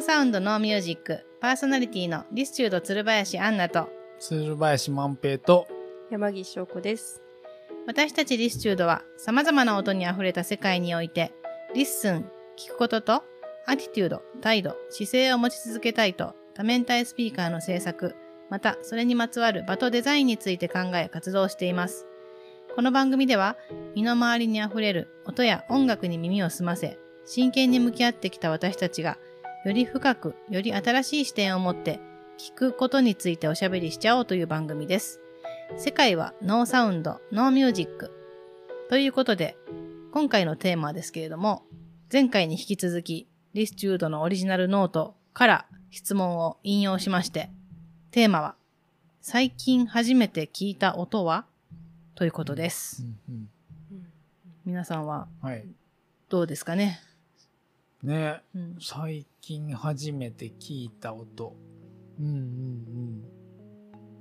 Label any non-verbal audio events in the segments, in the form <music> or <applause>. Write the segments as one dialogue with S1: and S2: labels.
S1: No Sound No Music パーソナリティのリスチュード鶴林アンナと
S2: 鶴林万平と
S3: 山岸翔子です。
S1: 私たちリスチュードは様々な音に溢れた世界において listen、聞くことと attitude、態度、姿勢を持ち続けたいと多面体スピーカーの制作、またそれにまつわる場とデザインについて考え活動しています。この番組では身の回りに溢れる音や音楽に耳を澄ませ真剣に向き合ってきた私たちがより深く、より新しい視点を持って聞くことについておしゃべりしちゃおうという番組です。世界は No Sound, No Music。ということで、今回のテーマですけれども、前回に引き続き、リスチュードのオリジナルノートから質問を引用しまして、テーマは、最近初めて聞いた音は？ということです。
S2: うん
S1: 皆さんは
S2: うんはい
S1: どうですかね、
S2: ね。
S1: うん、
S2: 最近初めて聞いた音。うんうん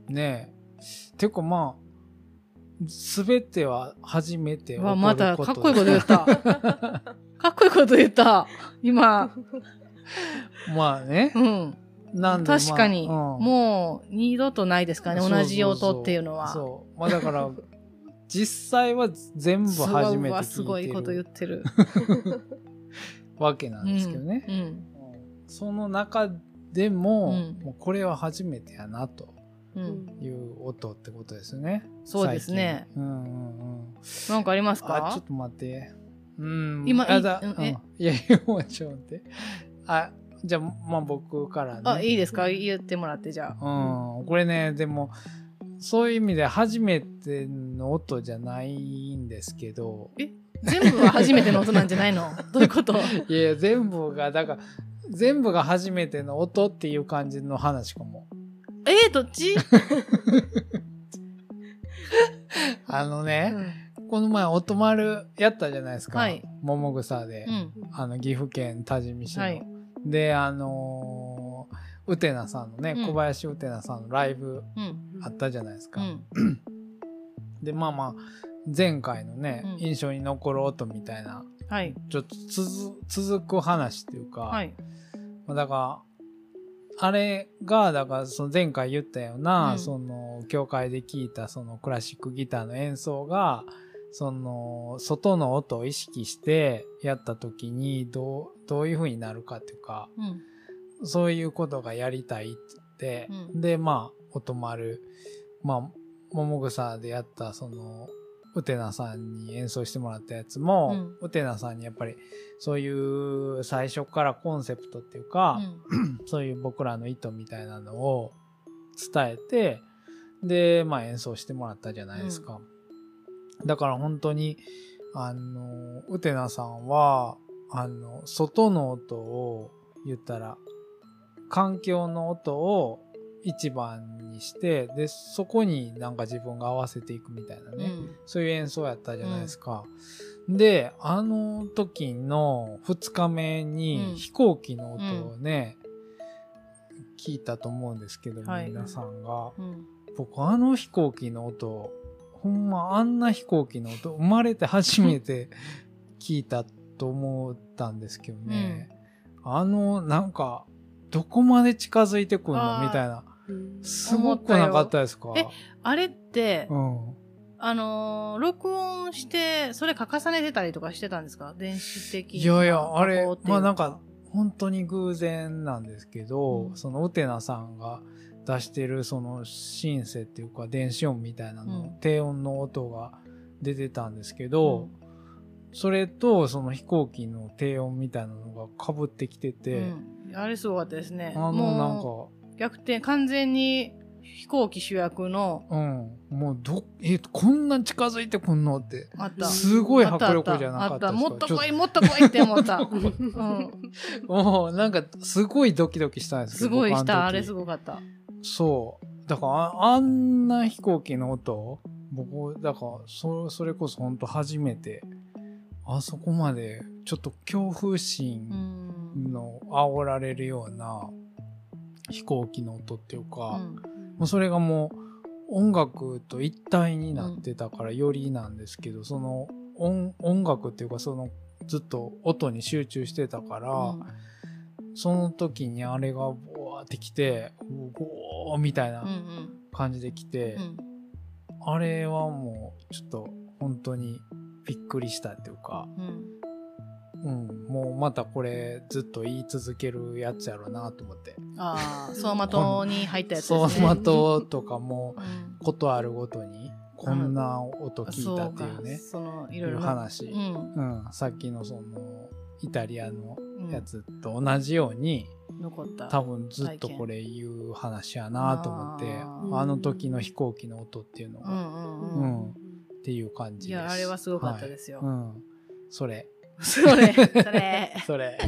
S2: うん。ね。えてかまあすべては初めて起こ
S1: わ、
S2: る
S1: またかっこいいこと
S2: で
S1: 言った。<laughs> かっこいいこと言った。今、
S2: まあね。
S1: うん。
S2: なんで
S1: 確かに、
S2: まあうん。
S1: もう二度とないですかね、
S2: そうそうそう。
S1: 同じ音っていうのは。
S2: そう。まあだから <laughs> 実際は全部初めて
S1: うわ
S2: 聞
S1: すごいこと
S2: いてる
S1: 言ってる。<laughs>
S2: わけなんですけどね、
S1: うん。
S2: うんその中でも,、
S1: うん
S2: もうこれは初めてやなという音ってことですね。
S1: そうですね。
S2: うんうんうん。
S1: なんかありますか？
S2: あ、ちょっと待って。うん。
S1: 今い
S2: うんいやちょっと待って。あ、じゃあ、まあ僕からね。
S1: あ、いいですか？言ってもらって、じゃあ。
S2: うん。これね、でも、そういう意味で初めての音じゃないんですけど、
S1: 全部は初めての音なんじゃないの？<laughs> どういうこと？
S2: いやいや、全部が、だから、全部が初めての音っていう感じの話かも。
S1: えー、どっち、<laughs>
S2: あの
S1: う
S2: ね、
S1: ん
S2: この前、音丸やったじゃないですか。
S1: はい
S2: 桃草で。
S1: うん。
S2: あの、岐阜県多治見市の。
S1: はい
S2: で、あのー、うてなさんのね、
S1: うん
S2: 小林うてなさんのライブ
S1: うん。
S2: あったじゃないですか。
S1: うん。<clears throat>
S2: で、まあまあ、前回のね、
S1: うん
S2: 印象に残る音みたいな、
S1: はい。
S2: ちょっと続続く話っていうか、
S1: はい。
S2: まあだから、あれが、だから、その前回言ったような、
S1: うん
S2: その、教会で聴いたそのクラシックギターの演奏が、その、外の音を意識してやった時に、どう、どういう風になるかっていうか、
S1: うん。
S2: そういうことがやりたいって。言って、
S1: うん。
S2: で、まあ、音丸、まあ、桃草でやった、その、うてなさんに演奏してもらったやつも、うてなさんにやっぱり、そういう最初からコンセプトっていうか、<clears throat> そういう僕らの意図みたいなのを伝えて、で、まあ演奏してもらったじゃないですか。だから本当に、あの、うてなさんは、あの、外の音を言ったら、環境の音を一番にして、で、そこになんか自分が合わせていくみたいなね。
S1: うん。
S2: そういう演奏やったじゃないですか。で、あの時の2日目
S1: うん
S2: に飛行機の音をね、聞いたと思うんですけど、
S1: はい
S2: 皆さんが。
S1: うん。
S2: 僕あの飛行機の音、ほんまあんな飛行機の音、生まれて初めて <laughs> 聞いたと思ったんですけどね。あの、なんか、どこまで近づいてくんの？みたいな。
S3: うん
S2: すごくなかったですか。
S1: えあれって、
S2: うん。
S1: あのー録音して、それ書かさねてたりとかしてたんですか？電子的
S2: いやいや、あれまあなんか、本当に偶然なんですけど、
S1: うん。
S2: そのウテナさんが出してるそのシンセっていうか電子音みたいなの、
S1: うん。
S2: 低音の音が出てたんですけど、それとその飛行機の低音みたいなのが被ってきて
S1: う
S2: て、
S1: んあれすごかったですね。
S2: あのなん
S1: も
S2: か、
S1: う逆転、完全に飛行機主役の、
S2: うん、もうど、え、こんな近づいてくんのって、
S1: あった。
S2: すごい迫力じゃなかった
S1: もっと来い、もっと来いって思った。<laughs> うん、
S2: もうなんかすごいドキドキしたんですけど
S1: すごいした。あれすごかった。
S2: そう。だからあ、あんな飛行機の音、僕、だから、そそれこそ本当初めて、あそこまで、ちょっと恐怖
S1: う
S2: 心
S1: ん。
S2: の煽られるような飛行機の音っていう
S1: う
S2: か、
S1: ん。
S2: もうそれがもう音楽と一体になってたからよりなんですけど、その音音楽っていうかそのずっと音に集中してたから、その時にあれがボワーってきて、ゴーみたいな感じで来て、
S1: うん。
S2: あれはもうちょっと本当にびっくりしたっていうか、
S1: うん
S2: うん、もうまたこれずっと言い続けるやつやろうなと思って。
S1: ああ走馬灯に入ったやつですね。
S2: 走馬灯とかも
S1: うん
S2: ことあるごとにこんな音聞いたっていうね、
S1: そのい
S2: い
S1: ろ。いうろな
S2: 話、
S1: う
S2: うん。
S1: ん
S2: さっきのそのイタリアの
S1: うん
S2: やつと同じように、
S1: 残った。
S2: 多分ずっとこれ言う話やなと思って
S1: あ
S2: の時の飛行機の音っていうのが、っ
S1: うんうんう
S2: うん。んていう感じです。
S1: いやあれはすごかったですよ。
S2: はい。うん、それ
S1: それそれ。
S2: それ。<laughs>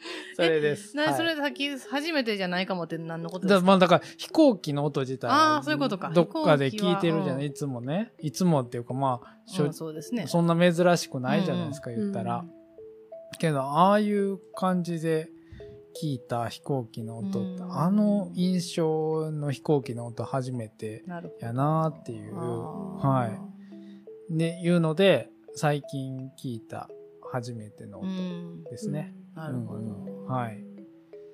S2: <laughs> それです。
S1: な
S2: はい。
S1: それさっき初めてじゃないかもって何のことで
S2: だ
S1: すか？
S2: まあだから飛行機の音自体は
S1: あーそういうことか。
S2: どっかで聞いてるじゃない、いつもね。いつもっていうかまあ
S1: そうですね。
S2: そんな珍しくないじゃないですか、言ったら、けどああいう感じで聞いた飛行機の音あの印象の飛行機の音初めてやなっていう。はい。ねいうので最近聞いた初めての
S1: う
S2: 音
S1: ん
S2: ですね、
S1: なるほど、
S2: うんはい。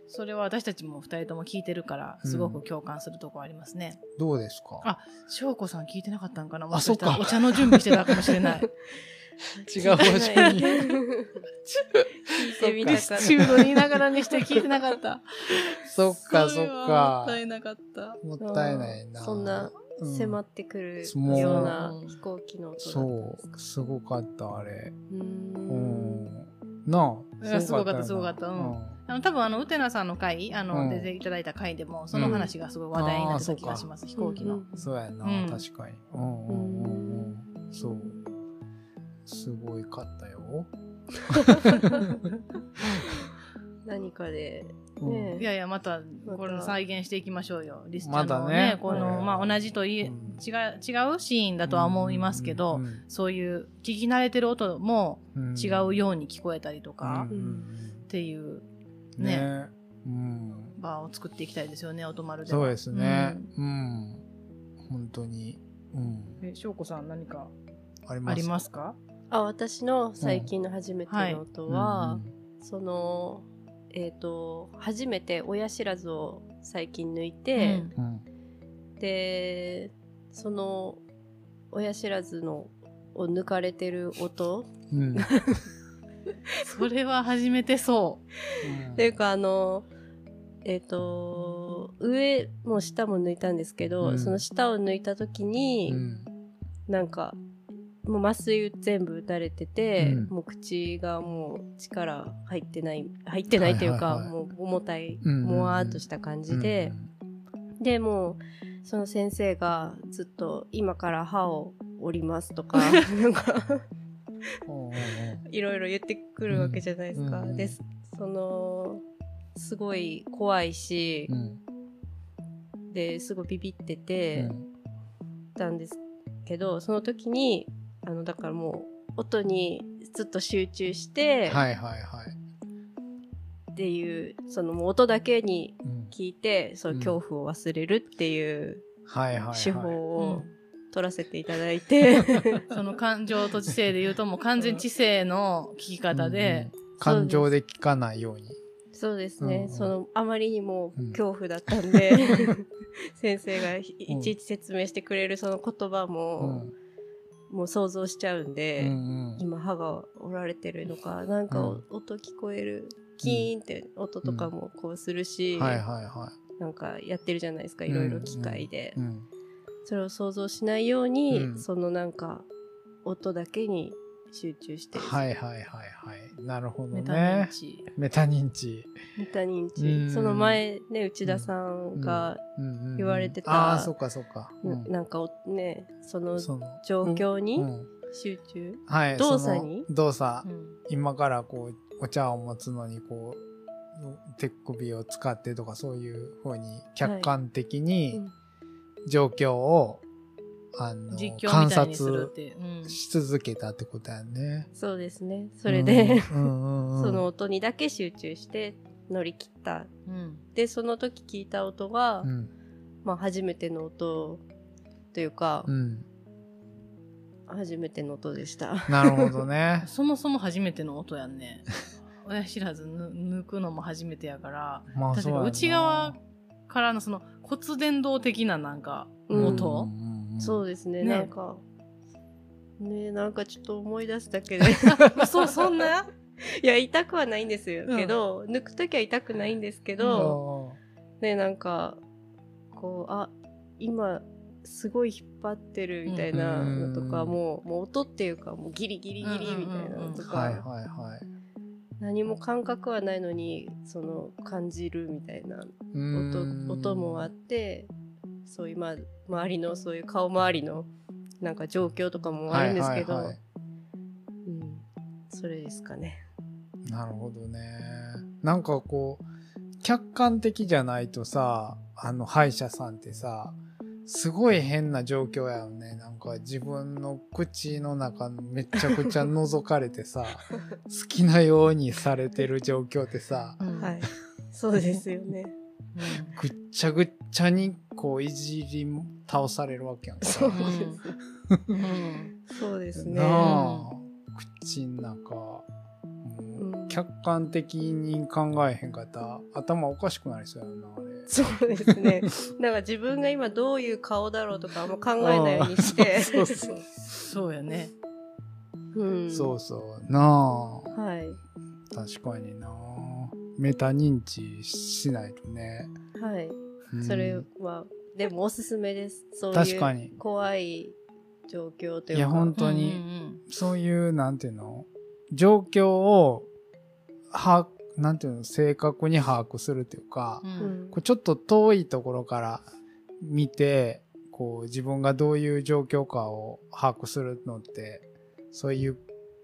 S1: それは私たちも二人とも聞いてるからすごく共感するところありますね、
S2: どうですか？
S1: あ翔子さん聞いてなかったんかな？
S2: あ
S1: もしか。した。ら
S2: そっか
S1: お茶の準備してたかもしれない。<laughs>
S2: 違う方向に。
S3: 聞いてみたかった。
S1: ディスチュード言いながらにして聞いてなかった。
S2: そっかそっ
S1: れはも
S2: か
S1: ったいなかった。
S2: もったいないな。
S3: そんな
S2: うん
S3: 迫ってくるような飛行機の音だ
S2: そうすごかったあれ。
S3: う
S2: ん。ん。なあ
S1: すごかった
S2: よ
S1: すごかったあの多分あのウテナさんの回あの、
S2: うん。
S1: 出ていただいた回でもその話がすごい話題になってた気がします、
S3: うん
S1: 飛行機の、
S3: うん
S2: そうやな、
S1: うん。
S2: 確かに。うんうんうんうん。そう。すごいかったよ、<laughs>
S3: 何かで、
S2: うん。
S3: ね。
S1: いやいやまたこれ再現していきましょうよ。リスちゃ
S2: ま
S1: んのね
S2: だね。
S1: この、
S2: うん。
S1: まあ同じといえ、
S2: うん。
S1: 違う違うシーンだとは思いますけど、
S2: うん。
S1: そういう聞き慣れてる音も
S2: うん
S1: 違うように聞こえたりとか、っていう
S2: うん
S1: ね。
S2: ね。うん。
S1: 場を作っていきたいですよね音丸では。
S2: そうですね。うん、本当に。うん。
S1: うんえ翔子さん何か
S2: あります？
S1: ありますか？
S3: あ、私の最近の初めての音は、
S2: うん。
S3: その、えっ、と、初めて親知らずを最近抜いて、
S2: うん。
S3: で、その親知らずのを抜かれてる音。
S2: うん。<laughs>
S1: それは初めてそ
S3: っていうかあのえっ、と上も下も抜いたんですけど、
S2: うん。
S3: その下を抜いた時に、
S2: うん。
S3: なんかもう麻酔全部打たれてて、
S2: うん。
S3: もう口がもう力入ってない入ってないというか、
S2: はいはいはい。
S3: もう重たい、
S2: うん
S3: もわーっとした感じで、でもうその先生がずっと今から歯を折りますとか <laughs> いろいろ言ってくるわけじゃないですか。
S2: うん
S3: でそのすごい怖いし
S2: う、ん。
S3: ですごいビビって
S2: う
S3: て
S2: ん。
S3: たんですけど、その時にあのだからもう音にずっと集中して
S2: はいはいはい。
S3: っていう、そのもう音だけに
S2: うん。
S3: 聞いてそう
S2: うん。
S3: 恐怖を忘れるっていう
S2: はいはいはい。
S3: 手法
S1: う、
S3: を取らせていただいて、<laughs>
S1: その感情と知性で言うともう完全知性の聞き方で、
S2: うんうん。感情で聞かないように。
S3: そうですね、
S2: うんうん。
S3: そのあまりにも
S2: うん。
S3: 恐怖だったんで、<laughs> 先生がいいちいち説明してくれるその言葉
S2: う
S3: も、
S2: ん
S3: もう想像しちゃうんで、
S2: うんうん。
S3: 今歯が折られてるのかなんか
S2: うん。
S3: 音聞こえる、キーンって音とかもこうするし、なんかやってるじゃないですかいろいろ機械で、
S2: いうん
S3: それを想像しないように、
S2: うん。
S3: そのなんか音だけに集中して、
S2: はいはいはいはいなるほど
S1: メタ認
S2: ね
S1: 知。
S2: メタ認知。
S3: メタ認知、
S2: うん。
S3: その前ね内田さんが、言われてた
S2: ああそっかそっか。うん。
S3: なんかおねその状況に
S2: うん。
S3: 集中、
S2: はい
S3: 動作に？
S2: その動作。
S1: うん。
S2: 今からこうお茶を持つのにこう手首を使ってとかそういうふうに客観的
S3: う
S2: に
S3: ん。
S2: 状況を、あの
S1: 実況
S2: 観
S1: みたいにするっ
S2: 察し続けたってことやね。
S3: そうですね。それで、
S2: うんうんうん。
S3: その音にだけ集中して乗り切った。
S1: うん。
S3: でその時聞いた音が、
S2: うん。
S3: まあ初めての音というか、
S2: うん、
S3: 初めての音でした。
S2: なるほどね。<laughs>
S1: そもそも初めての音やんね。<laughs> 親知らずぬ抜くのも初めてやから、
S2: まあ
S1: 確かに内側からのその骨伝導的ななんか
S3: うん
S1: 音、
S3: そうですね
S1: ね。
S3: なんか。ねなんかちょっと思い出すだけで <laughs>
S1: そう、そんな？<laughs>
S3: いや痛くはないんですよ、
S1: うん。
S3: けど抜く時は痛くないんですけ
S2: け
S3: ど、ねなんかこうあ今すごい引っ張ってるみたいなのとか、
S2: うん。
S3: もうもう音っていうかもうギリギリギリみたいなのとか、
S2: はいはいはい。
S3: 何も感覚はないのにその感じるみたいな音音もあってそういう、まあ、周りのそういう顔周りのなんか状況とかもあるんですけど、
S2: はいはいはい
S3: うん、それですかね。
S2: なるほどね。なんかこう、客観的じゃないとさ、あの歯医者さんってさ、すごい変な状況やよね。なんか自分の口の中めちゃくちゃ覗かれてさ、<laughs> 好きなようにされてる状況ってさ、
S1: うん
S3: はい、<laughs> そうですよね。
S2: ぐっちゃぐっちゃにこういじり倒されるわけやんか。
S3: そう
S1: うん
S3: です。
S1: うん
S3: そうですね。
S2: なあ、口の中、客観的に考えへんかったら頭おかしくなりそうやな、あれ。
S3: そうですね。だから自分が今どういう顔だろうとかあんま考えないようにして。
S2: そうそう
S1: そうやね。
S3: うん、
S2: そうそう。なあ。
S3: はい。
S2: 確かにな。メタ認知しないとね。
S3: はい。
S2: うん
S3: それは、でもおすすめです。そういう
S2: 確かに。
S3: 怖い状況というか。
S2: いや、本当
S1: う
S2: に、
S1: ん
S2: そういう、なんていうの？状況を、把握、なんていうの？正確に把握するっていうか、
S1: うん
S3: う
S1: うん
S3: ん
S2: こうちょっと遠いところから見て、こう自分がどういう状況かを把握するのって、そういう、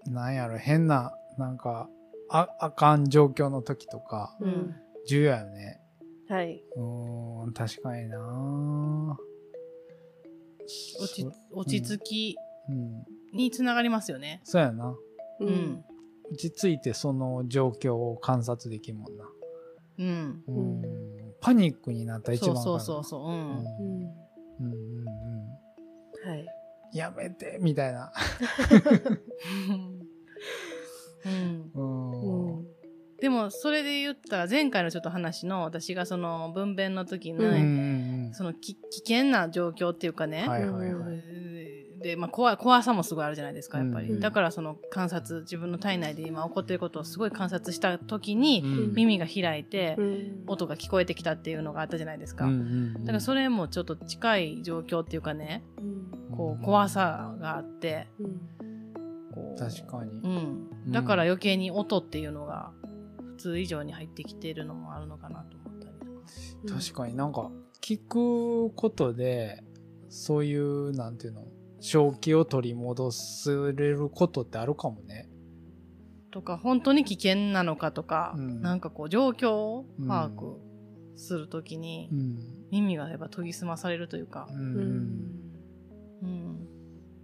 S2: なんやろ、変な、なんか、あ、あかん状況の時とか、
S1: うんうん
S2: 重要やよね。
S3: はい。
S2: うーん、確かにな
S1: 落ち
S2: そ
S1: 落ち着き
S2: うん。
S1: につながりますよね。
S2: そうやな。
S3: う
S1: うん。
S2: 落ち着いてその状況を観察できるもんな。
S1: うん。
S2: うん
S3: うん
S2: パニックになったら一番
S1: そうそうそう
S2: う。
S1: そう。う。
S2: うん
S3: うん。
S2: うんうんうん。
S3: はい。
S2: やめてみたいな。<laughs>
S1: うん。
S2: うん。
S1: それで言ったら、前回のちょっと話の、私がその分娩の時の、そのき危険な状況っていうかね、
S2: うん。はいはい。はい。
S1: で、まあ、怖い怖さもすごいあるじゃないですかやっぱり、
S2: うん
S1: だからその観察自分の体内で今起こってることをすごい観察した時に、
S2: うん。
S1: 耳が開いて、
S3: うん。
S1: 音が聞こえてきたっていうのがあったじゃないですか、だからそれもちょっと近い状況っていうかね
S3: うん。
S1: こう怖さがあって
S2: 確かに。
S1: うん、だから余計に音っていうのが普通以上に入ってきてるのもあるのかなと思ったりとか
S2: 確かになんか聞くことでそういうなんていうの正気を取り戻せれることってあるかもね。
S1: とか本当に危険なのかとか、
S2: うん
S1: なんかこう状況を把握するときに、
S2: うん。
S1: 耳がやっぱ研ぎ澄まされるというか
S2: う、。
S3: うん
S1: うん、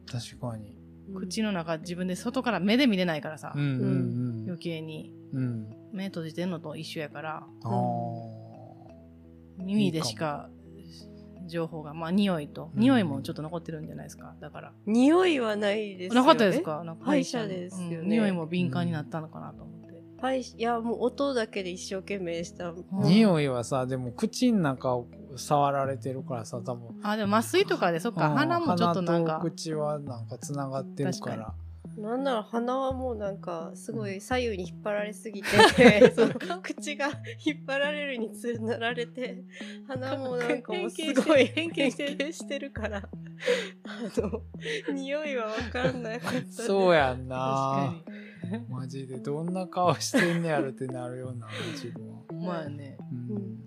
S2: 確かに。
S1: 口の中自分で外から目で見れないからさ、
S2: うんうん
S1: 余計に
S2: うん。うん。
S1: 目閉じてんのと一緒やから。
S2: あ
S1: 耳でしか情報がまあ匂いと、
S2: うん。
S1: 匂いもちょっと残ってるんじゃないですか。だから。
S3: 匂いはないですよね。
S1: なかったですか？
S3: 歯医者で。すよね。
S1: うん。匂いも敏感になったのかなと思って、
S3: はい、いや、もう音だけで一生懸命した。
S1: うん。
S2: 匂いはさ、でも口の中を触られてるからさ、多分。
S1: あでも麻酔とかでそっか
S2: うん
S1: 鼻もちょっとなんか。
S2: 鼻と口はなんかつながってるから。
S1: 確
S3: なんなら鼻はもうなんかすごい左右に引っ張られすぎて、その口が <laughs> 引っ張られるにつなられて鼻もなんかもうすごい
S1: 変形してる
S3: 変形してるからあの匂いは分かんなかったです
S2: そうやん
S1: 確
S2: なマジでどんな顔してんねやろってなるような自分は。
S1: まあね
S2: うん。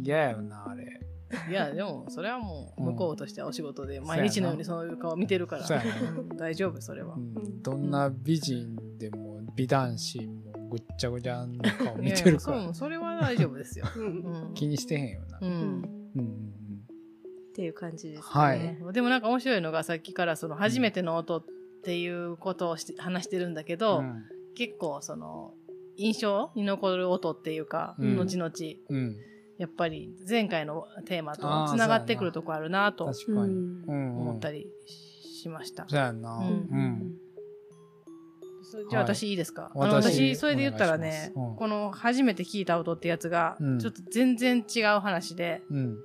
S2: 嫌やよな、あれ。
S1: いやでもそれはもう向こうとしてはお仕事で
S2: ん。
S1: 毎日のようにそういう顔見てるから。
S2: そうやな。
S1: うん大丈夫それは。
S2: う、ん。どんな美人でも美男子もぐっちゃぐちゃの顔見てるから。
S1: いやいやそうそれは大丈夫ですよ、
S3: うん。
S1: うん。
S2: 気にしてへんよな。
S1: う
S3: うん
S2: うんうん。
S3: っていう感じですね。
S2: はい。
S1: でもなんか面白いのがさっきからその初めての音っていうことをして話してるんだけ
S2: う
S1: ど、
S2: ん。
S1: 結構その印象に残る音っていうか、
S2: うん。
S1: 後々。
S2: うん。
S1: やっぱり前回のテーマとつながってくるとこあるなと。思ったりしました。
S2: そうやんな。
S1: じゃあ私いいですか、
S2: はい
S1: あの
S2: 私
S1: 私、それで言ったらね
S2: うん
S1: この初めて聞いた音ってやつが
S2: うん、
S1: ちょっと全然違う話で、
S2: うん。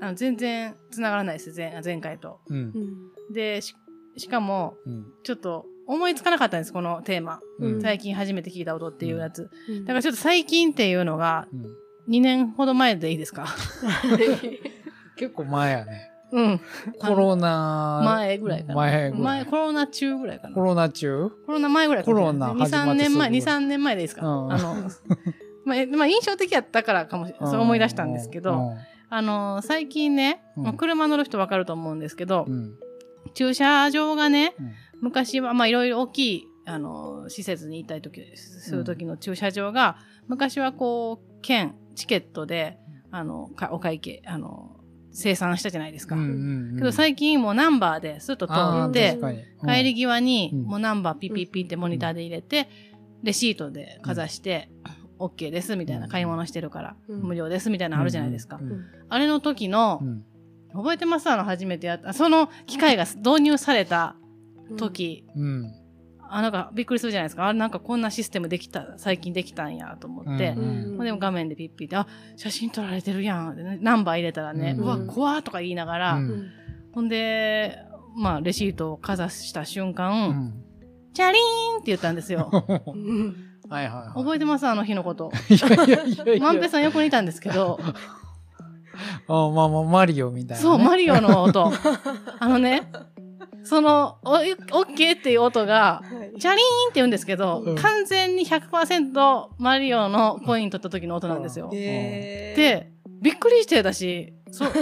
S1: あの全然繋がらないです、前前回と。
S2: う。
S3: うんん
S1: で、ししかも、
S2: うん。
S1: ちょっと思いつかなかったんです、このテーマ。
S2: うん
S1: 最近初めて聞いた音っていうやつ。
S3: うん
S1: だからちょっと最近っていうのが、
S2: うん
S1: 2年ほど前でいいですか？<laughs>
S2: 結構前やね。
S1: うん。
S2: コロナ
S1: 前ぐらいかな。
S2: 前ぐら
S1: 前、
S2: い。
S1: コロナ中ぐらいかな。
S2: コロナ中？
S1: コロナ前ぐらいかない
S2: コロナ始ま
S1: 2、3年前、
S2: ってすぐぐらい
S1: 2、3年前でいいですか、
S2: うん
S1: あの、<laughs> まあ、えまあ、印象的やったからかもしそう思い出したんですけど、あの、最近ね、
S2: うん
S1: まあ車乗る人わかると思うんですけど、
S2: うん。うん。
S1: 駐車場がね、
S2: うん
S1: 昔は、まあ、いろいろ大きい、あの、施設に行ったりとき、するときの駐車場が、昔はこう、券、チケットで、あの、かお会計、あの、生産したじゃないですか。
S2: うんうんうん。
S1: けど最近もうナンバーでスッと通って
S2: 確、かに。
S1: 帰り際に
S2: うん。
S1: もうナンバーピッピッピッってモニターで入れて、レシートでかざして、OK ですみたいな、
S2: うん
S1: 買い物してるから、
S3: うん。
S1: 無料ですみたいなのあるじゃないですか。
S2: うん。うん。
S1: あれの時の
S2: う、ん。
S1: 覚えてます？あの初めてやった、その機械が導入された時、
S2: うん
S1: あ、なんかびっくりするじゃないですか。あ、なんかこんなシステムできた、最近できたんやと思って。
S2: うん
S1: ほんでも画面でピッピッて、あ、写真撮られてるやんってね。ナンバー入れたらね、
S2: う
S1: うんわ、怖っとか言いながら、
S2: うん
S1: ほんで、まあ、レシートをかざした瞬
S2: う
S1: 間、
S2: ん
S1: チャリーンって言ったんですよ。
S3: う <laughs> ん
S2: はいはいはい。
S1: 覚えてます？あの日のこと。万平さん横にいたんですけど、<laughs>
S2: あまあまあ、マリオみたいなね。
S1: そう、マリオの音。<laughs> あのね、その、お、オッケーっていう音が、
S3: はい
S1: チャリーンって言うんですけど、
S2: うん
S1: 完全に100%マリオのコイン取った時の音なんですよ。で、びっくりしてたし、そう。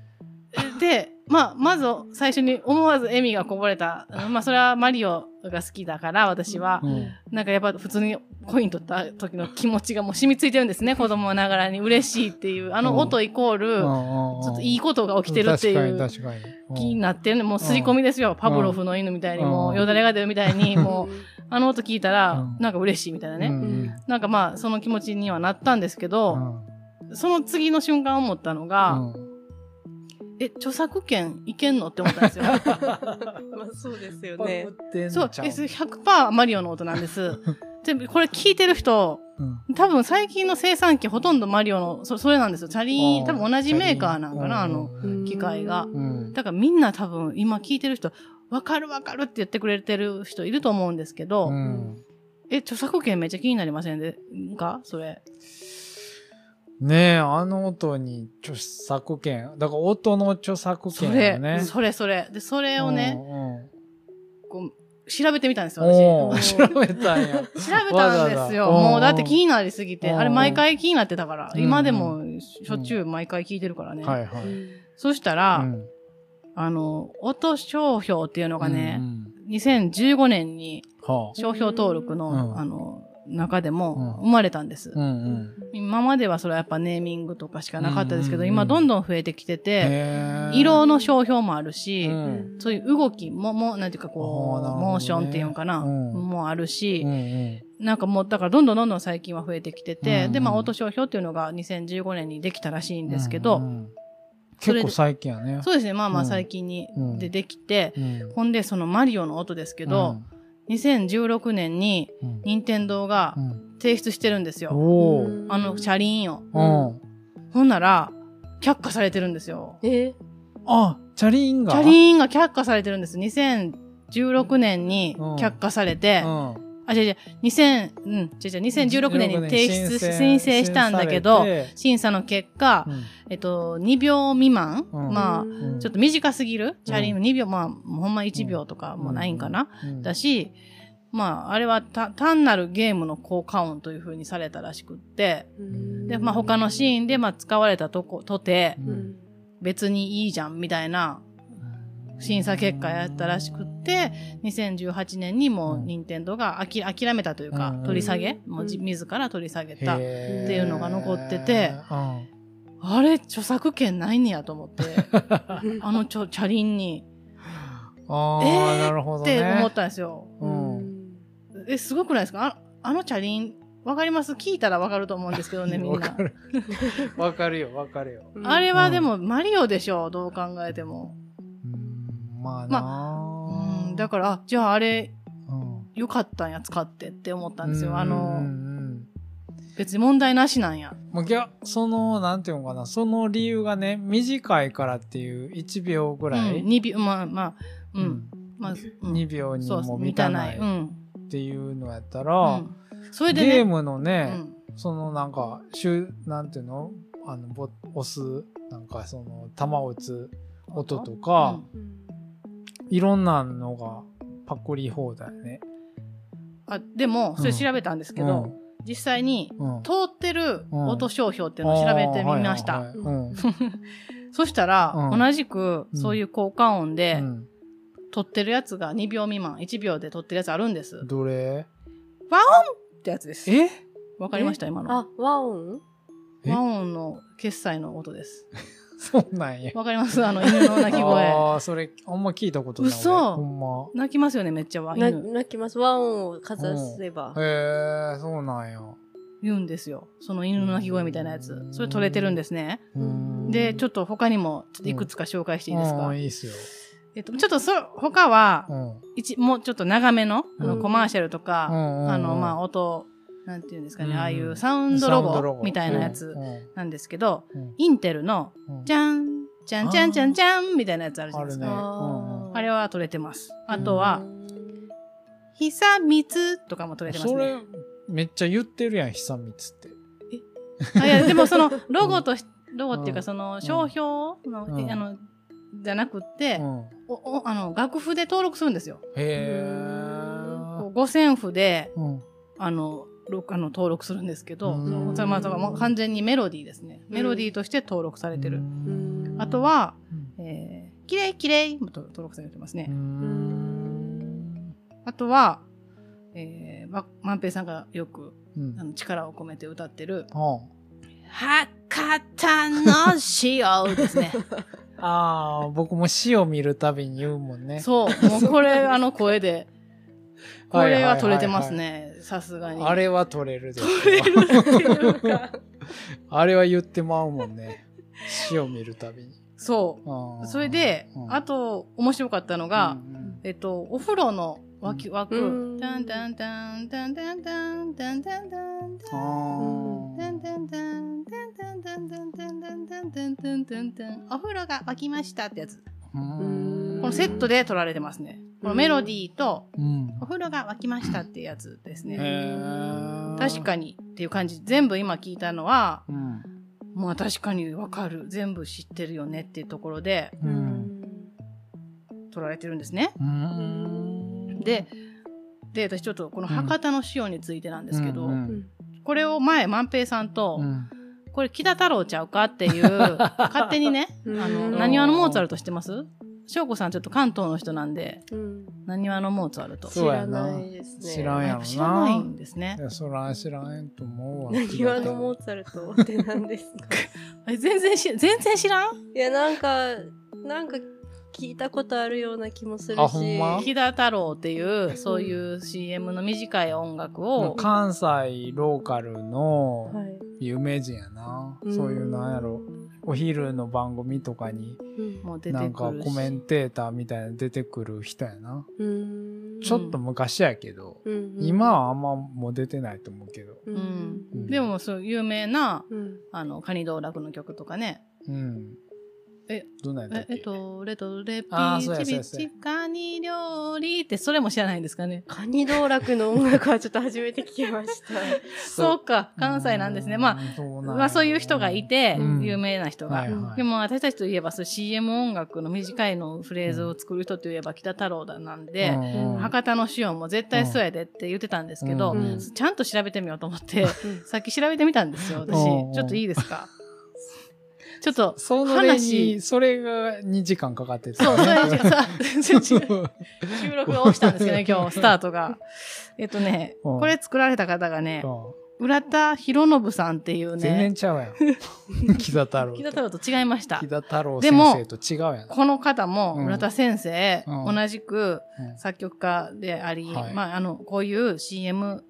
S1: <laughs> で、まあ、まず最初に思わず笑みがこぼれた。うんまあ、それはマリオが好きだから、私は。
S2: うん
S1: なんかやっぱ普通にコイン取った時の気持ちがもう染みついてるんですね。子供ながらに嬉しいっていう。あの音イコール、ちょっといいことが起きてるっていう。気になってるね。もう刷り込みですよ。パブロフの犬みたいに、も
S2: う
S1: うんよだれが出るみたいに、もう、あの音聞いたら
S2: うん、
S1: なんか嬉しいみたいなね。
S2: うん
S1: なんかまあ、その気持ちにはなったんですけど、その次の瞬間思ったのが、
S2: うん
S1: え、著作権いけんのって思ったんですよ。<laughs>
S3: まあそうですよね。
S1: そう、え、それ100%マリオの音なんです。<laughs> で、これ聞いてる人、
S2: うん
S1: 多分最近の生産機ほとんどマリオの、そそれなんですよ。チャリーン、多分同じメーカーなんかな、あの機械が。
S2: うん
S1: だからみんな多分今聞いてる人、わかるわかるって言ってくれてる人いると思うんですけど、
S2: うん
S1: え、著作権めっちゃ気になりませんでか？それ。
S2: ねえ、あの音に著作権。だから音の著作
S1: それ、
S2: 権よね。
S1: それそれ。で、それをね、
S2: うん
S1: こう調べてみたんですよ、私。
S2: ー調べたんや。<laughs>
S1: 調べたんですよ。もうだって気になりすぎて。
S2: うん
S1: あれ毎回気になってたから。
S2: うん
S1: 今でもしょっちゅう毎回聞いてるからね。
S2: はいはい。
S1: そしたら、
S2: うん
S1: あの、音商標っていうのがね
S2: う、ん
S1: 2015年に
S2: はあ。
S1: 商標登録の、
S2: うん
S1: あの、中でも
S2: うん。
S1: 生まれたんです。
S2: うんうん。
S1: 今まではそれはやっぱネーミングとかしかなかったですけど、
S2: うん
S1: 今どんどん増えてきてて、色の商標もあるし、
S2: うん。
S1: そういう動きも、も、なんていうかこう、
S2: ね。
S1: モーションっていうのかな、
S2: うん。
S1: もあるし、
S2: うんうん。
S1: なんかもう、だからどんどんどんどん最近は増えてきてて、
S2: うん
S1: で、まあ、音商標っていうのが2015年にできたらしいんですけど、
S2: うんうん。結構最近やね。
S1: そうですね、まあまあ
S2: うん。
S1: 最近に
S2: うん。
S1: でできて、
S2: うん。
S1: ほんで、そのマリオの音ですけど、2016年に
S2: うん、
S1: 任天堂が
S2: うん
S1: 提出してるんですよ。
S2: おー
S1: あの、車輪を。
S2: うん。
S1: ほんなら、却下されてるんですよ。
S3: え？
S2: あ、チャリンが？
S1: チャリーンが却下されてるんです。2016年に却下されて、
S2: うん。
S1: あ、違う違う、2000、うん、違う違う、2016年に提出し、
S2: 申請
S1: 申請したんだけど審査の結果、
S2: うん。
S1: えっと、2秒未満、
S2: うん。
S1: まあ、
S2: ん。
S1: ちょっと短すぎる、チャリン2秒、まあ、ほんま1秒とかもないんかな、
S2: うん。
S1: だし、まあ、あれはた単なるゲームの効果音という風にされたらしくって、で、まあ他のシーンでまあ使われたとこ、とて、
S2: うん。
S1: 別にいいじゃんみたいな審査結果やったらしくって、2018年にもう
S2: うん
S1: 任天堂があき諦めたというか、
S2: うん
S1: 取り下げ、もう自ら取り下げた。っていうのが残ってて
S2: うん
S1: あれ、著作権ないねやと思って、<laughs> あのちょ、チャリンに、
S2: ああ、
S1: えー
S2: なるほどね。
S1: って思ったんですよ。
S2: うん
S1: え、すごくないですか？ああのチャリン、わかります？聞いたらわかると思うんですけどね、<laughs> みんな。
S2: わかる。<laughs> わかるよ、わかるよ。
S1: あれはでもマリオでしょ、どう考えても。
S2: うんまあな
S1: うん、だから、あじゃああれ、
S2: うん
S1: よかったんや、使ってって思ったんですよ。あ
S2: うんう
S1: の、
S2: ん
S1: 別に問題なしなんや。
S2: もうぎゃその、なんていうのかな、その理由がね、短いからっていう1秒ぐ
S1: うん、
S2: らい、
S1: 2秒、まあまあ、う。
S2: うん
S1: まあ、うん
S2: 2秒にも
S1: 満たな。
S2: い。っていうのやった
S1: う
S2: ら、
S1: んそれでね、
S2: ゲームの
S1: う
S2: ね、
S1: ん
S2: そのなんか、しゅなんていうの？あの、ボ押す、なんかその、弾を打つ音とか、
S3: うん
S2: いろんなのがパクリ放題ね。
S1: あでも、それ調べたんですけど、実際に、
S2: うん、うん。
S1: 通ってる音商標っていうのを調べてみました。<laughs> そしたら、
S2: うん
S1: 同じく、
S2: うん
S1: そういう効果音で、
S2: うん
S1: 撮ってるやつが2秒未満、1秒で撮ってるやつあるんです。
S2: うん。どれ
S1: ってやつです。
S2: え？
S1: わかりました？今の。
S3: あ、和音
S2: え
S1: 和音の決済の音です。<laughs>
S2: そうなんや。
S1: わかりますあの犬の鳴き声。
S2: ああ、それ、あんま聞いたことない。
S1: 嘘
S2: 俺ほんま。
S1: 鳴きますよね、めっちゃ和
S3: な
S1: 犬。
S3: 泣きます。和音をかざせば。
S2: へえ、そうなんや。
S1: 言うんですよ。その犬の鳴き声みたいなやつ。それ撮れてるんですね。
S2: うん
S1: で、ちょ
S2: っ
S1: っと他にも、ちょっといくつか紹介していいですか、
S2: いいっすよ。
S1: えっと、ちょっとそ、他は
S2: う、ん。
S1: 一、もうちょっと長めの、あの、
S3: うん
S1: コマーシャルと
S2: うん
S1: か、
S2: うんうん
S1: あの、まあ、音、なんていうんですかね、
S2: うん
S1: ああいうサウンドロ
S2: ゴ
S1: ゴみたいなやつ
S2: うん
S1: なんですけど、
S2: うん
S1: インテルの、
S2: うん
S1: じゃん、じゃんじゃんじゃんじゃんみたいなやつあるじゃないですか。
S2: あ
S1: れは撮れてます。あとは
S3: う、ん
S1: 久光とかも撮れてます
S2: それ
S1: ね。、
S2: めっちゃ言ってるやん、久光って。
S1: あいや、でもその、ロゴとし、ロゴっていうか、
S2: うん
S1: その、商標の、あの、じゃなくって、
S2: うん。
S1: おおあの、楽譜で登録するんですよ。
S2: へえ。
S1: 五線譜で、
S2: うん。
S1: あの、ろあの登録するんですけど、
S2: うん
S1: それまあ、もう完全にメロディーですね。メロディーとして登録されてる。
S3: うん
S1: あとは、
S2: うん、
S1: えー、きれいきれいもと登録されてますね。
S2: うん。
S1: あとは、えー、ま、万平さんがよく
S2: うん
S1: あの力を込めて歌ってる、
S2: あ
S1: 博多の塩ですね。<laughs>
S2: あー、僕も死を見るたびに言うもんね。
S1: そう。もうこれ、あの声で、これは取れてます
S2: はい
S1: ね。さすがに。
S2: あれは取れるでしょ。
S1: 取れるっていうか。
S2: あれは言ってまうもんね。死を見るたびに。
S1: そう。それで、
S2: うん
S1: あと、面白かったのが、
S2: うん
S1: えっと、お風呂の脇、枠、
S3: うん
S1: タンタンタンタンタンタンタンタンタンタン
S2: あ
S1: タンタンタンタンタンタンタンタンタンタンタンタンタンタンお風呂が沸きましたってやつ。
S2: ーうん
S1: このセットで撮られてますね。このメロディーと、
S2: うん。
S1: お風呂が沸きましたってやつですね。確かにっていう感じ。全部今聞いたのは、
S2: うん。
S1: まあ確かにわかる。全部知ってるよねっていうところで撮られてるんですね。
S2: うん。
S1: で、で、私ちょっとこの博多の塩についてなんですけど、これを前、万平さんと、
S2: うん
S1: これ木田太郎ちゃうかっていう、<laughs> 勝手にね、あの、なにわのモーツァルト知ってます？翔子さんちょっと関東の人なんで、
S3: うん
S1: なにわのモーツァルト？
S3: 知らないですね。
S2: 知らんやろ
S1: 知らないんですね
S2: い。や、そら知らんと思うわ。
S3: 何話のモーツァルト？って何ですか？<laughs>
S1: え全然し、全然知らん？
S3: いや、なんか、なんか聞いたことあるような気もするし。
S1: 木田太郎っていう、そういう CM の短い音楽を、
S2: 関西ローカルの
S3: はい。
S2: 有名人やな。
S3: うん
S2: そういうなんやろ。お昼の番組とかに
S3: うん
S1: もう出
S2: なん。かコメンテーターみたいな出てくる人やな。
S3: うん
S2: ちょっと昔やけど、
S3: うん
S2: 今はあんまもう出てないと思うけど。
S3: う
S1: うん
S2: うん
S1: でも、そう、有名な、
S3: うん
S1: あの、カニ道楽の曲とかね。
S2: うん。
S1: え、
S2: どんなんやったっ、け？
S1: ええっと、レトレピ
S2: あー
S1: チビ
S2: そうや
S1: チカニ料理って、それも知らないんですかね？
S3: カニ道楽の音楽はちょっと初めて聞きました。<laughs>
S1: そう。か、関西なんですね。まあ、
S2: あ、そう
S1: まあそういう人がいて、
S2: うん。
S1: 有名な人が。でも私たちといえば、CM 音楽の短いのフレーズを作る人といえば北太郎だなんで、
S2: うん
S1: 博多の塩も絶対そうやでって言ってたんですけど、
S2: うん。
S1: ちゃんと調べてみようと思って、
S3: うん。
S1: さっき調べてみたんですよ、私。
S2: うん。
S1: ちょっといいですか？ちょっと、
S2: それ
S1: 話
S2: に、それが2時間かかってた、
S1: そう、それさ、
S2: そう。
S1: 収録が落ちたんですけどね、今日、<laughs> スタートが。えっとね、
S2: うん。
S1: これ作られた方がね、
S2: そう
S1: 浦田博信さんっていう
S2: 全然
S1: ね、
S2: ちゃうやん。<laughs> 木田太郎。
S1: 北太郎と違いました。
S2: 木。田太郎先生と違うやん。
S1: この方も、
S2: うん。
S1: 浦田先生、
S2: うん。
S1: 同じく
S2: うん。
S1: 作曲家であり、
S2: はい。
S1: まあ、あの、こういう CM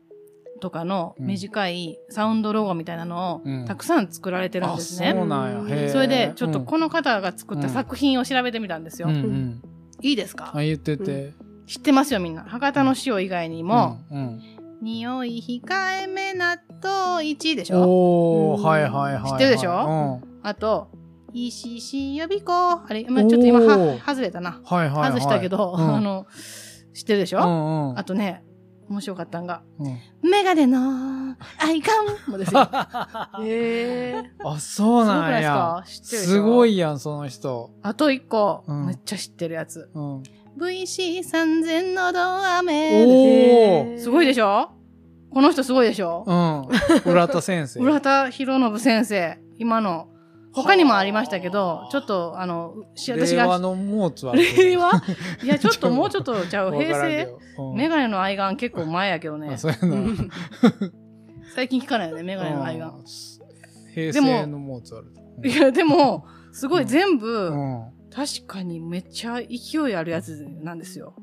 S1: とかの
S2: うん
S1: 短いサウンドロゴみたいなのを
S2: うん
S1: たくさん作られてるんですね。
S2: うなんや。へー
S1: それで、ちょっとこの方が作った作品を調べてみたんですよ。
S2: うんうん。
S1: いいですか、
S2: あ、言ってて。
S1: 知ってますよみんな博多の塩以外にも、匂い控えめ納豆1でしょ？
S2: おー、
S3: うん
S2: はいはいはいはい。
S1: 知ってるでしょ？あと石し予備校あれ、まあ、ちょっと今は外れたな
S2: うん。はいはいはい。
S1: 外したけど、
S2: うん
S1: あの知ってるでしょ、
S2: うんうん。
S1: あとね面白かったんが
S2: うん
S1: メガネのアイカン <laughs> もですよ <laughs>
S3: へえ。
S2: あ、そう
S1: すごくないです
S2: なんや
S1: か？知ってる
S2: すごいやん、その人。
S1: あと一個、
S2: うん
S1: めっちゃ知ってるやつ
S2: うん。
S1: VC3000 のど
S2: お
S1: 飴
S2: ー。
S1: すごいでしょ？この人すごいでしょ？
S2: うん。浦田先生。<laughs>
S1: 浦田博信先生今の他にもありましたけどちょっとあのし私が。
S2: 令和のモーツァルト。
S1: 令和？いや <laughs> ちょっともうちょっとちゃう。
S2: わ
S1: 平成？メガネの愛眼結構前やけどね。
S2: あそういうの。
S1: 最近聞かないよねメガネの愛眼
S2: うん平成のモーツァルト。
S1: いやでもすごい全部、
S2: うん。
S1: 確かにめっちゃ勢いあるやつなんですよ。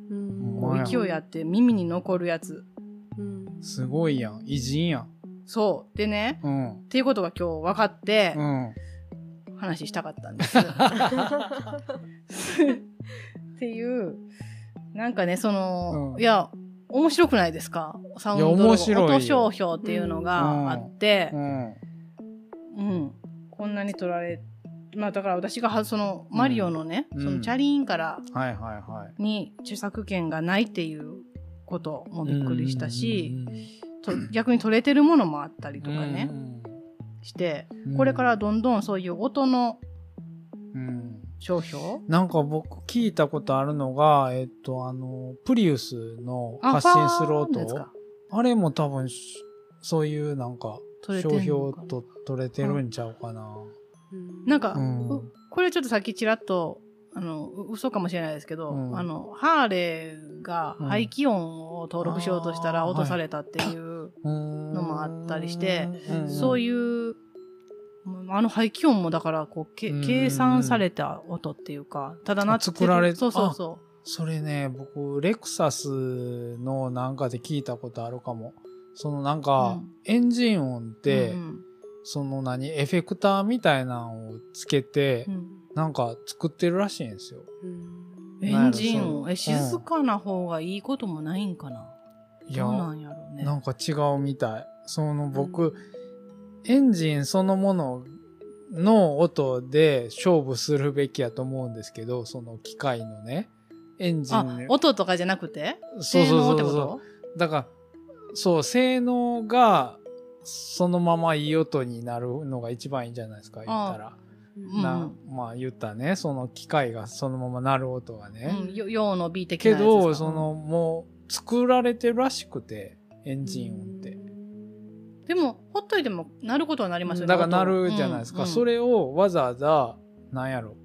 S1: 勢いあって耳に残るやつ。
S3: うん。
S2: すごいやん。偉人やん。
S1: そう。でね
S2: うん。
S1: っていうことが今日分かって
S2: うん。
S1: 話したかったんです、っていうなんかねその、
S2: うん。
S1: いや面白くないですか？サウンド
S2: いや面白いよ。
S1: 音商標っていうのがあって。
S2: う、ん。
S1: うん。こんなに取られまあだから私がはそのマリオのね、
S2: うん。
S1: そのチャリーンから。に著作権がないっていうこともびっくりしたし、と逆に取れてるものもあったりと
S2: うん、
S1: かね、
S2: うん
S1: して
S2: うん
S1: これからどんどんそういう音の
S2: うん。
S1: 商標？
S2: なんか僕聞いたことあるのが、えっと、あの、プリウスの
S1: あ
S2: 発信する音
S1: か。
S2: あれも多分し、そういうなんか、商標と取れてるんちゃうかな。
S1: なんか、
S2: うん
S1: うこれちょっとさっきちらっとあのう嘘かもしれないですけど、
S2: うん。
S1: あのハーレーが
S2: うん。
S1: 排気音を登録しようとしたら落とされたっていう、
S2: の
S1: のもあったりして、そう
S2: い
S1: いうあの排気音もだからこうけ
S2: うん。
S1: 計算された音っていうかただなってる
S2: 作られ
S1: そうそうそ
S2: それね、僕、レクサスのなんかで聞いたことあるかも。そのなんか、
S1: うん。
S2: エンジン音っ
S1: う。
S2: て、
S1: うん。
S2: その何、エフェクターみたいなのをつけて、
S1: うん
S2: なんか作ってるらしいんですよ。
S1: エンジン音え
S2: うん
S1: 静かな方がいいこともないんかな、
S2: いや、
S1: どうなんやろうね
S2: なんか違うみたい。その僕、エンジンそのものの音で勝負するべきやと思うんですけど、その機械のね、エンジ
S1: あ
S2: ンね。
S1: 音とかじゃなくて？
S2: そうそうそうそ
S1: 性能ってこ
S2: う。だから、そう、性能がそのままいい音になるのが一番いいんじゃないですか、言ったら。
S1: うん。
S2: なまあ言ったね、その機械がそのまま鳴る音が
S1: と
S2: ね。
S1: うん、よ陽の B 的な
S2: けど、そのもう作られてるらしくて、エンジン音って。
S1: でもほっといてもなることはなりますよね。
S2: だからなるじゃないですか。
S1: うん。
S2: それをわざわざ、なんやろ、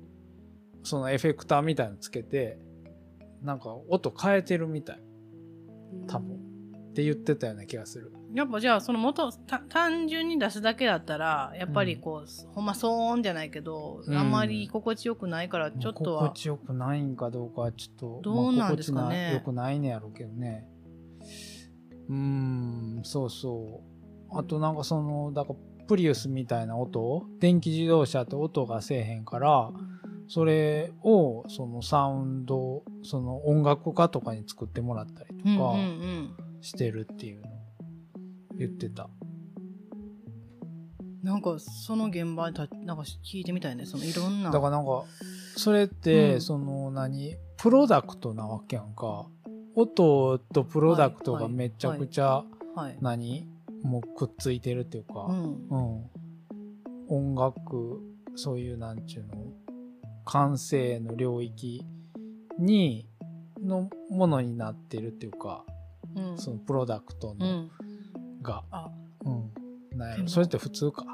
S2: そのエフェクターみたいのつけて、なんか音変えてるみたい。多分。って言ってたような気がする。
S1: やっぱじゃあその元た単純に出すだけだったらやっぱりこう、ほんま騒音じゃないけど、
S2: うん。
S1: あんまり心地よくないからちょっとは。
S2: 心地よくないんかどうかはちょっと、
S1: どうなんですかね。
S2: よくないねやろうけどね。うーん、そうそう。あとなんかその、だからプリウスみたいな音、電気自動車って音がせえへんから、それをそのサウンド、その音楽家とかに作ってもらったりと
S1: うんうんう
S2: か
S1: ん。
S2: してるっていうの。を言ってた。
S1: なんかその現場たなんか聞いてみたいね。そのいろんな。
S2: だからなんか、それって、
S1: うん。
S2: その何、プロダクトなわけやんか。音とプロダクトがめちゃくちゃ、
S1: はい、
S2: 何もうくっついてるっていうか、
S1: うん。
S2: うん。音楽、そういうなんちゅうの、感性の領域に、のものになってるっていうか、
S1: うん。
S2: そのプロダクトの、
S1: うん、
S2: が、
S1: あ。
S2: うん。それって普通か。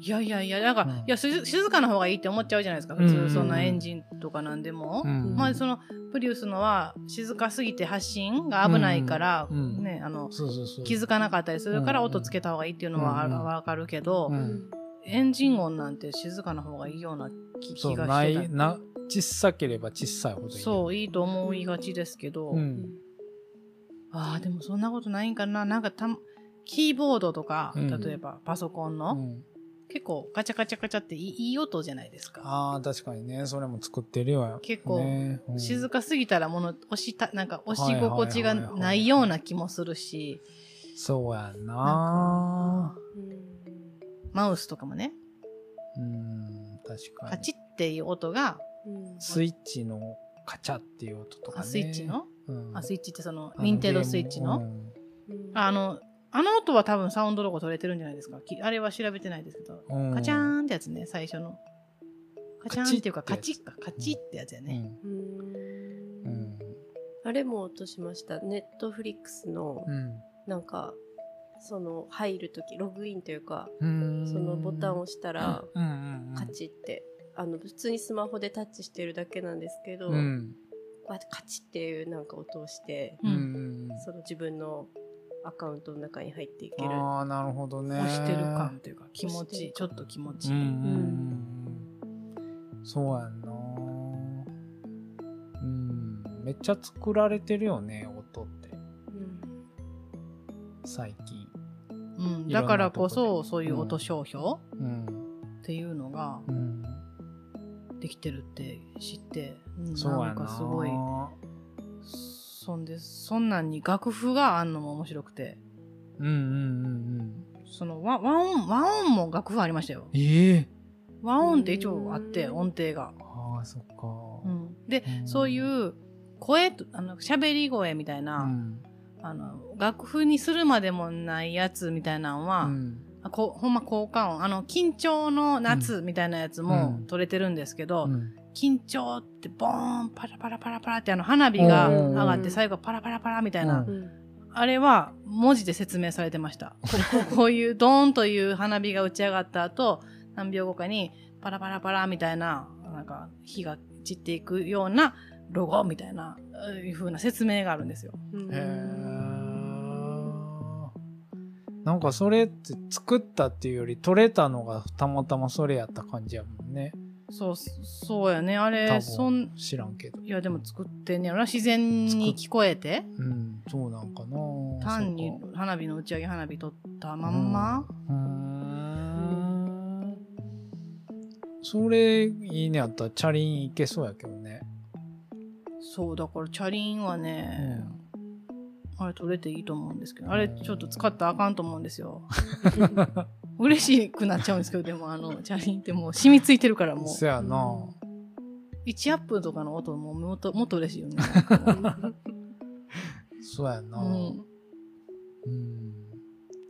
S1: いやいやいやなんか、
S2: うん。
S1: いやす静かな方がいいって思っちゃうじゃないですか普通そんなエンジンとかなんでも、
S2: うん。
S1: まあそのプリウスのは静かすぎて発信が危ないから、
S2: うん。うん。
S1: ねあの
S2: そうそうそう。
S1: 気づかなかったりするから音つけた方がいいっていうのはわかるけど、
S2: うん。
S1: エンジン音なんて静かな方がいいような気気がして
S2: ない、な、小さければ小さいほどいい。
S1: たそういいと思いがちですけど、
S2: うん。
S1: ああでもそんなことないんかな。なんかたキーボードとか、
S2: うん
S1: 例えばパソコンの、
S2: うん。
S1: 結構ガチャガチャガチャっていい音じゃないですか。
S2: ああ、確かにね。それも作ってるよ。
S1: 結構
S2: ねうん
S1: 静かすぎたらもの押した、なんか押し心地がないような気もするし、
S2: そうやんな。
S1: マウスとかもね、
S2: うん、確かに。
S1: カチッっていう音が、
S2: スイッチのカチャっていう音とか。
S1: スイッチの、
S2: うん
S1: あ、スイッチってその、ニンテンドースイッチの、あの、あの音は多分サウンドロゴ取れてるんじゃないですか？きあれは調べてないですけど、
S2: うん。
S1: カチャーンってやつね、最初の。カチャーンっていうか、カ
S2: カチッ
S1: か、カチッってやつやね。
S2: うん。うん。
S3: あれも落としました。ネットフリックスの、
S2: うん。
S3: なんか、その、入るとき、ログインというか、
S2: うん。
S3: そのボタンを押したら、カチって、あの、普通にスマホでタッチしてるだけなんですけど、カチっていうなんか音をして、その自分のアカウントの中に入っていける。
S2: ああなるほどね。
S1: 押してる感というか、気持ちいい、ちょっと気持ち。いい。
S2: うんうんうん。そうやんな。うん。めっちゃ作られてるよね音って。
S3: うん。
S2: 最近。
S1: うん、だからこ
S2: と
S1: そ、そういう音商標
S2: うん。
S1: っていうのが
S2: うん。
S1: できてるって知って、うん。
S2: そうやな。
S1: なんかすごい、そんで、そんなんに楽譜があんのも面白くて、
S2: うんうんうんうん。
S1: その和和音、和音も楽譜ありましたよ。
S2: ええ。
S1: 和音って一応あって、
S3: うん
S1: 音程が。
S2: ああそっか。
S1: うん、で
S2: う、ん。
S1: そういう声と、あの、喋り声みたいな、
S2: うん。
S1: あの、楽譜にするまでもないやつみたいなのは、
S2: うん。
S1: あこほんま効果音、あの、緊張の夏みたいなやつも
S2: うん。
S1: 取れてるんですけど、
S2: うん
S1: 緊張ってボーン、パラパラパラパラってあの花火が
S2: うん
S1: 上がって最後パラパラパラみたいな、あれは文字で説明されてました。こういうドーンという花火が打ち上がった後、何秒後かにパラパラパラみたいな、なんか火が散っていくようなロゴみたいな、いう風な説明があるんですよ。
S3: うん。
S2: へえなんかそれって作ったっていうより取れたのがたまたまそれやった感じやもんね
S1: そう、そうやね。あ
S2: 多
S1: れ、そん
S2: 分、知らんけど。
S1: いやでも作ってんねやろ。な。自然に聞こえて、
S2: うんそうなんかな。
S1: 単に花火の打ち上げ花火撮ったまんま、
S2: うーん。それいいね。やったらチャリンいけそうやけどね。
S1: そう、だからチャリンはね、あれ取れていいと思うんですけど、あれちょっと使ったらあかんと思うんですよ。<laughs> 嬉しくなっちゃうんですけど、でもあの、<laughs> チャリンってもう染みついてるからもう。
S2: そやな
S1: 1アップとかの音ももっともっと嬉しいよね。
S2: そうやな
S1: うん、
S2: うん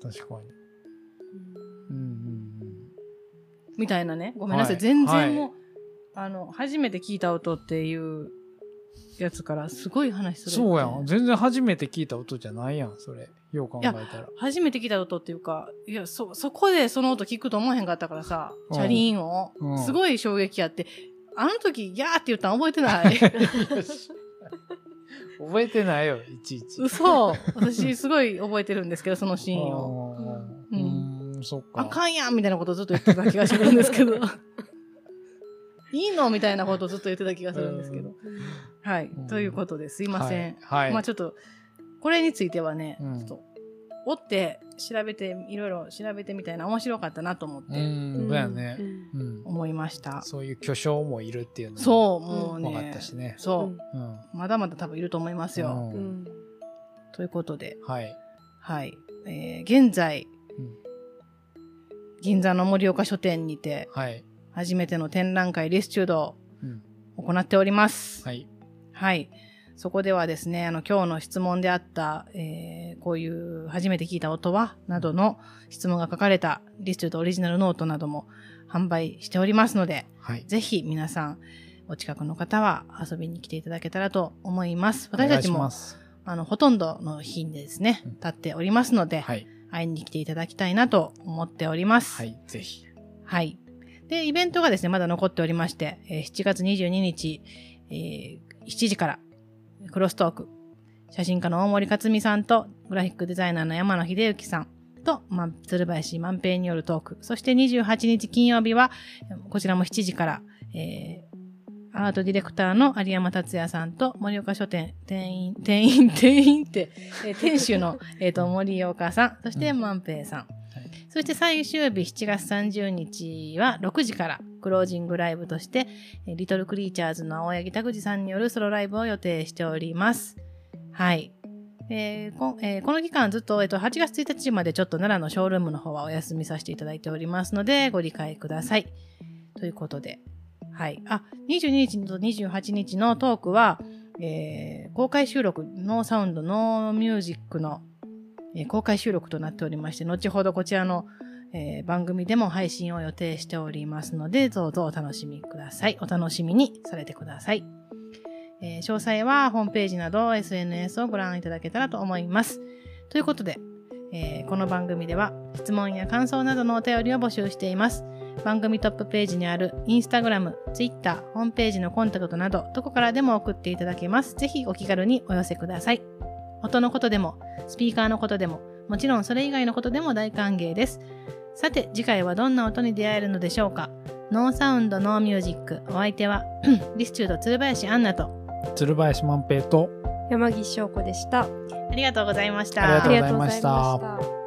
S2: 確かにうんうん
S1: みたいなね。ごめんなさい。
S2: はい
S1: 全然
S2: はい
S1: もう、あの、初めて聞いた音っていうやつからすごい話する。
S2: そうやん。全然初めて聞いた音じゃないやんそれ。よう考えたら。
S1: 初めて聞いた音っていうか、いや、そ、そこでその音聞くと思えへんかったからさ、
S2: うん。
S1: チャリーンを、
S2: うん。
S1: すごい衝撃やって、あの時、ギャーって言ったの覚えてない。
S2: 覚えてないよいちいち。
S1: 嘘。私すごい覚えてるんですけど、そのシーンを。うん。
S2: うーんそっか。
S1: あかんやんみたいなことをずっと言ってた気がするんですけど。いいの？みたいなことをずっと言ってた気がするんですけど。はい。
S2: うん。
S1: ということですいません。
S2: はい、はい。
S1: まあちょっと、これについてはね、
S2: うん。
S1: ちょっと、追って調べて、いろいろ調べてみたいな面白かったなと思っ
S2: う
S1: て
S2: ん。そうやね、
S3: うん。
S2: うん、
S1: 思いました。
S2: そういう巨匠もいるっていうのも
S1: そう、もう
S2: 分かっ
S1: ね
S2: た。しね。
S1: そう。
S2: うん。
S1: まだまだ多分いると思いますよ。
S2: う
S3: うん。ん
S1: ということで、
S2: はい、
S1: はい。えー現在、
S2: うん。
S1: 銀座の盛岡書店にて、
S2: はい、
S1: 初めての展覧会リスチュード
S2: うん、
S1: を行っております。
S2: はい
S1: はい。そこではですね、あの、今日の質問であった、えーこういう初めて聞いた音はなどの質問が書かれたリスチュードオリジナルノートなども販売しておりますので、
S2: はい
S1: ぜひ皆さん、お近くの方は遊びに来ていただけたらと思います。私たちも、あの、ほとんどの日にですね
S2: うん、
S1: 立っておりますので、
S2: はい
S1: 会いに来ていただきたいなと思っております。
S2: はいぜひ
S1: はい。で、イベントがですね、まだ残っておりまして、えー7月22日、えー7時から、クロストーク、写真家の大森克美さんと、グラフィックデザイナーの山野秀幸さんと、ま、鶴林万平によるトーク、そして28日金曜日は、こちらも7時から、えーアートディレクターの有山達也さんと、森岡書店、店員、店員、店員って、えー店主の、えっ、と、森岡さん、そして万平さん、そして最終日7月30日は6時からクロージングライブとして、リトルクリーチャーズの青柳拓司さんによるソロライブを予定しております。はい。えーこえー、この期間ずっと、えっと、8月1日までちょっと奈良のショールームの方はお休みさせていただいておりますので、ご理解ください。ということで。はい。あ、22日と28日のトークは、えー、公開収録、 No Sound, No Music の、え、公開収録となっておりまして、後ほどこちらの、え、番組でも配信を予定しておりますので、どうぞお楽しみください。お楽しみにされてください。え、詳細はホームページなど SNS をご覧いただけたらと思います。ということで、え、この番組では質問や感想などのお便りを募集しています。番組トップページにあるインスタグラム、ツイッター、ホームページのコンタクトなど、どこからでも送っていただけます。ぜひお気軽にお寄せください。音のことでも、スピーカーのことでも、もちろんそれ以外のことでも大歓迎です。さて、次回はどんな音に出会えるのでしょうか？ No Sound, No Music。お相手は、リスチュード鶴林アンナと、
S2: 鶴林万平と
S3: 山岸翔子でした。あ
S1: りがとうございました。
S2: ありがとうございました。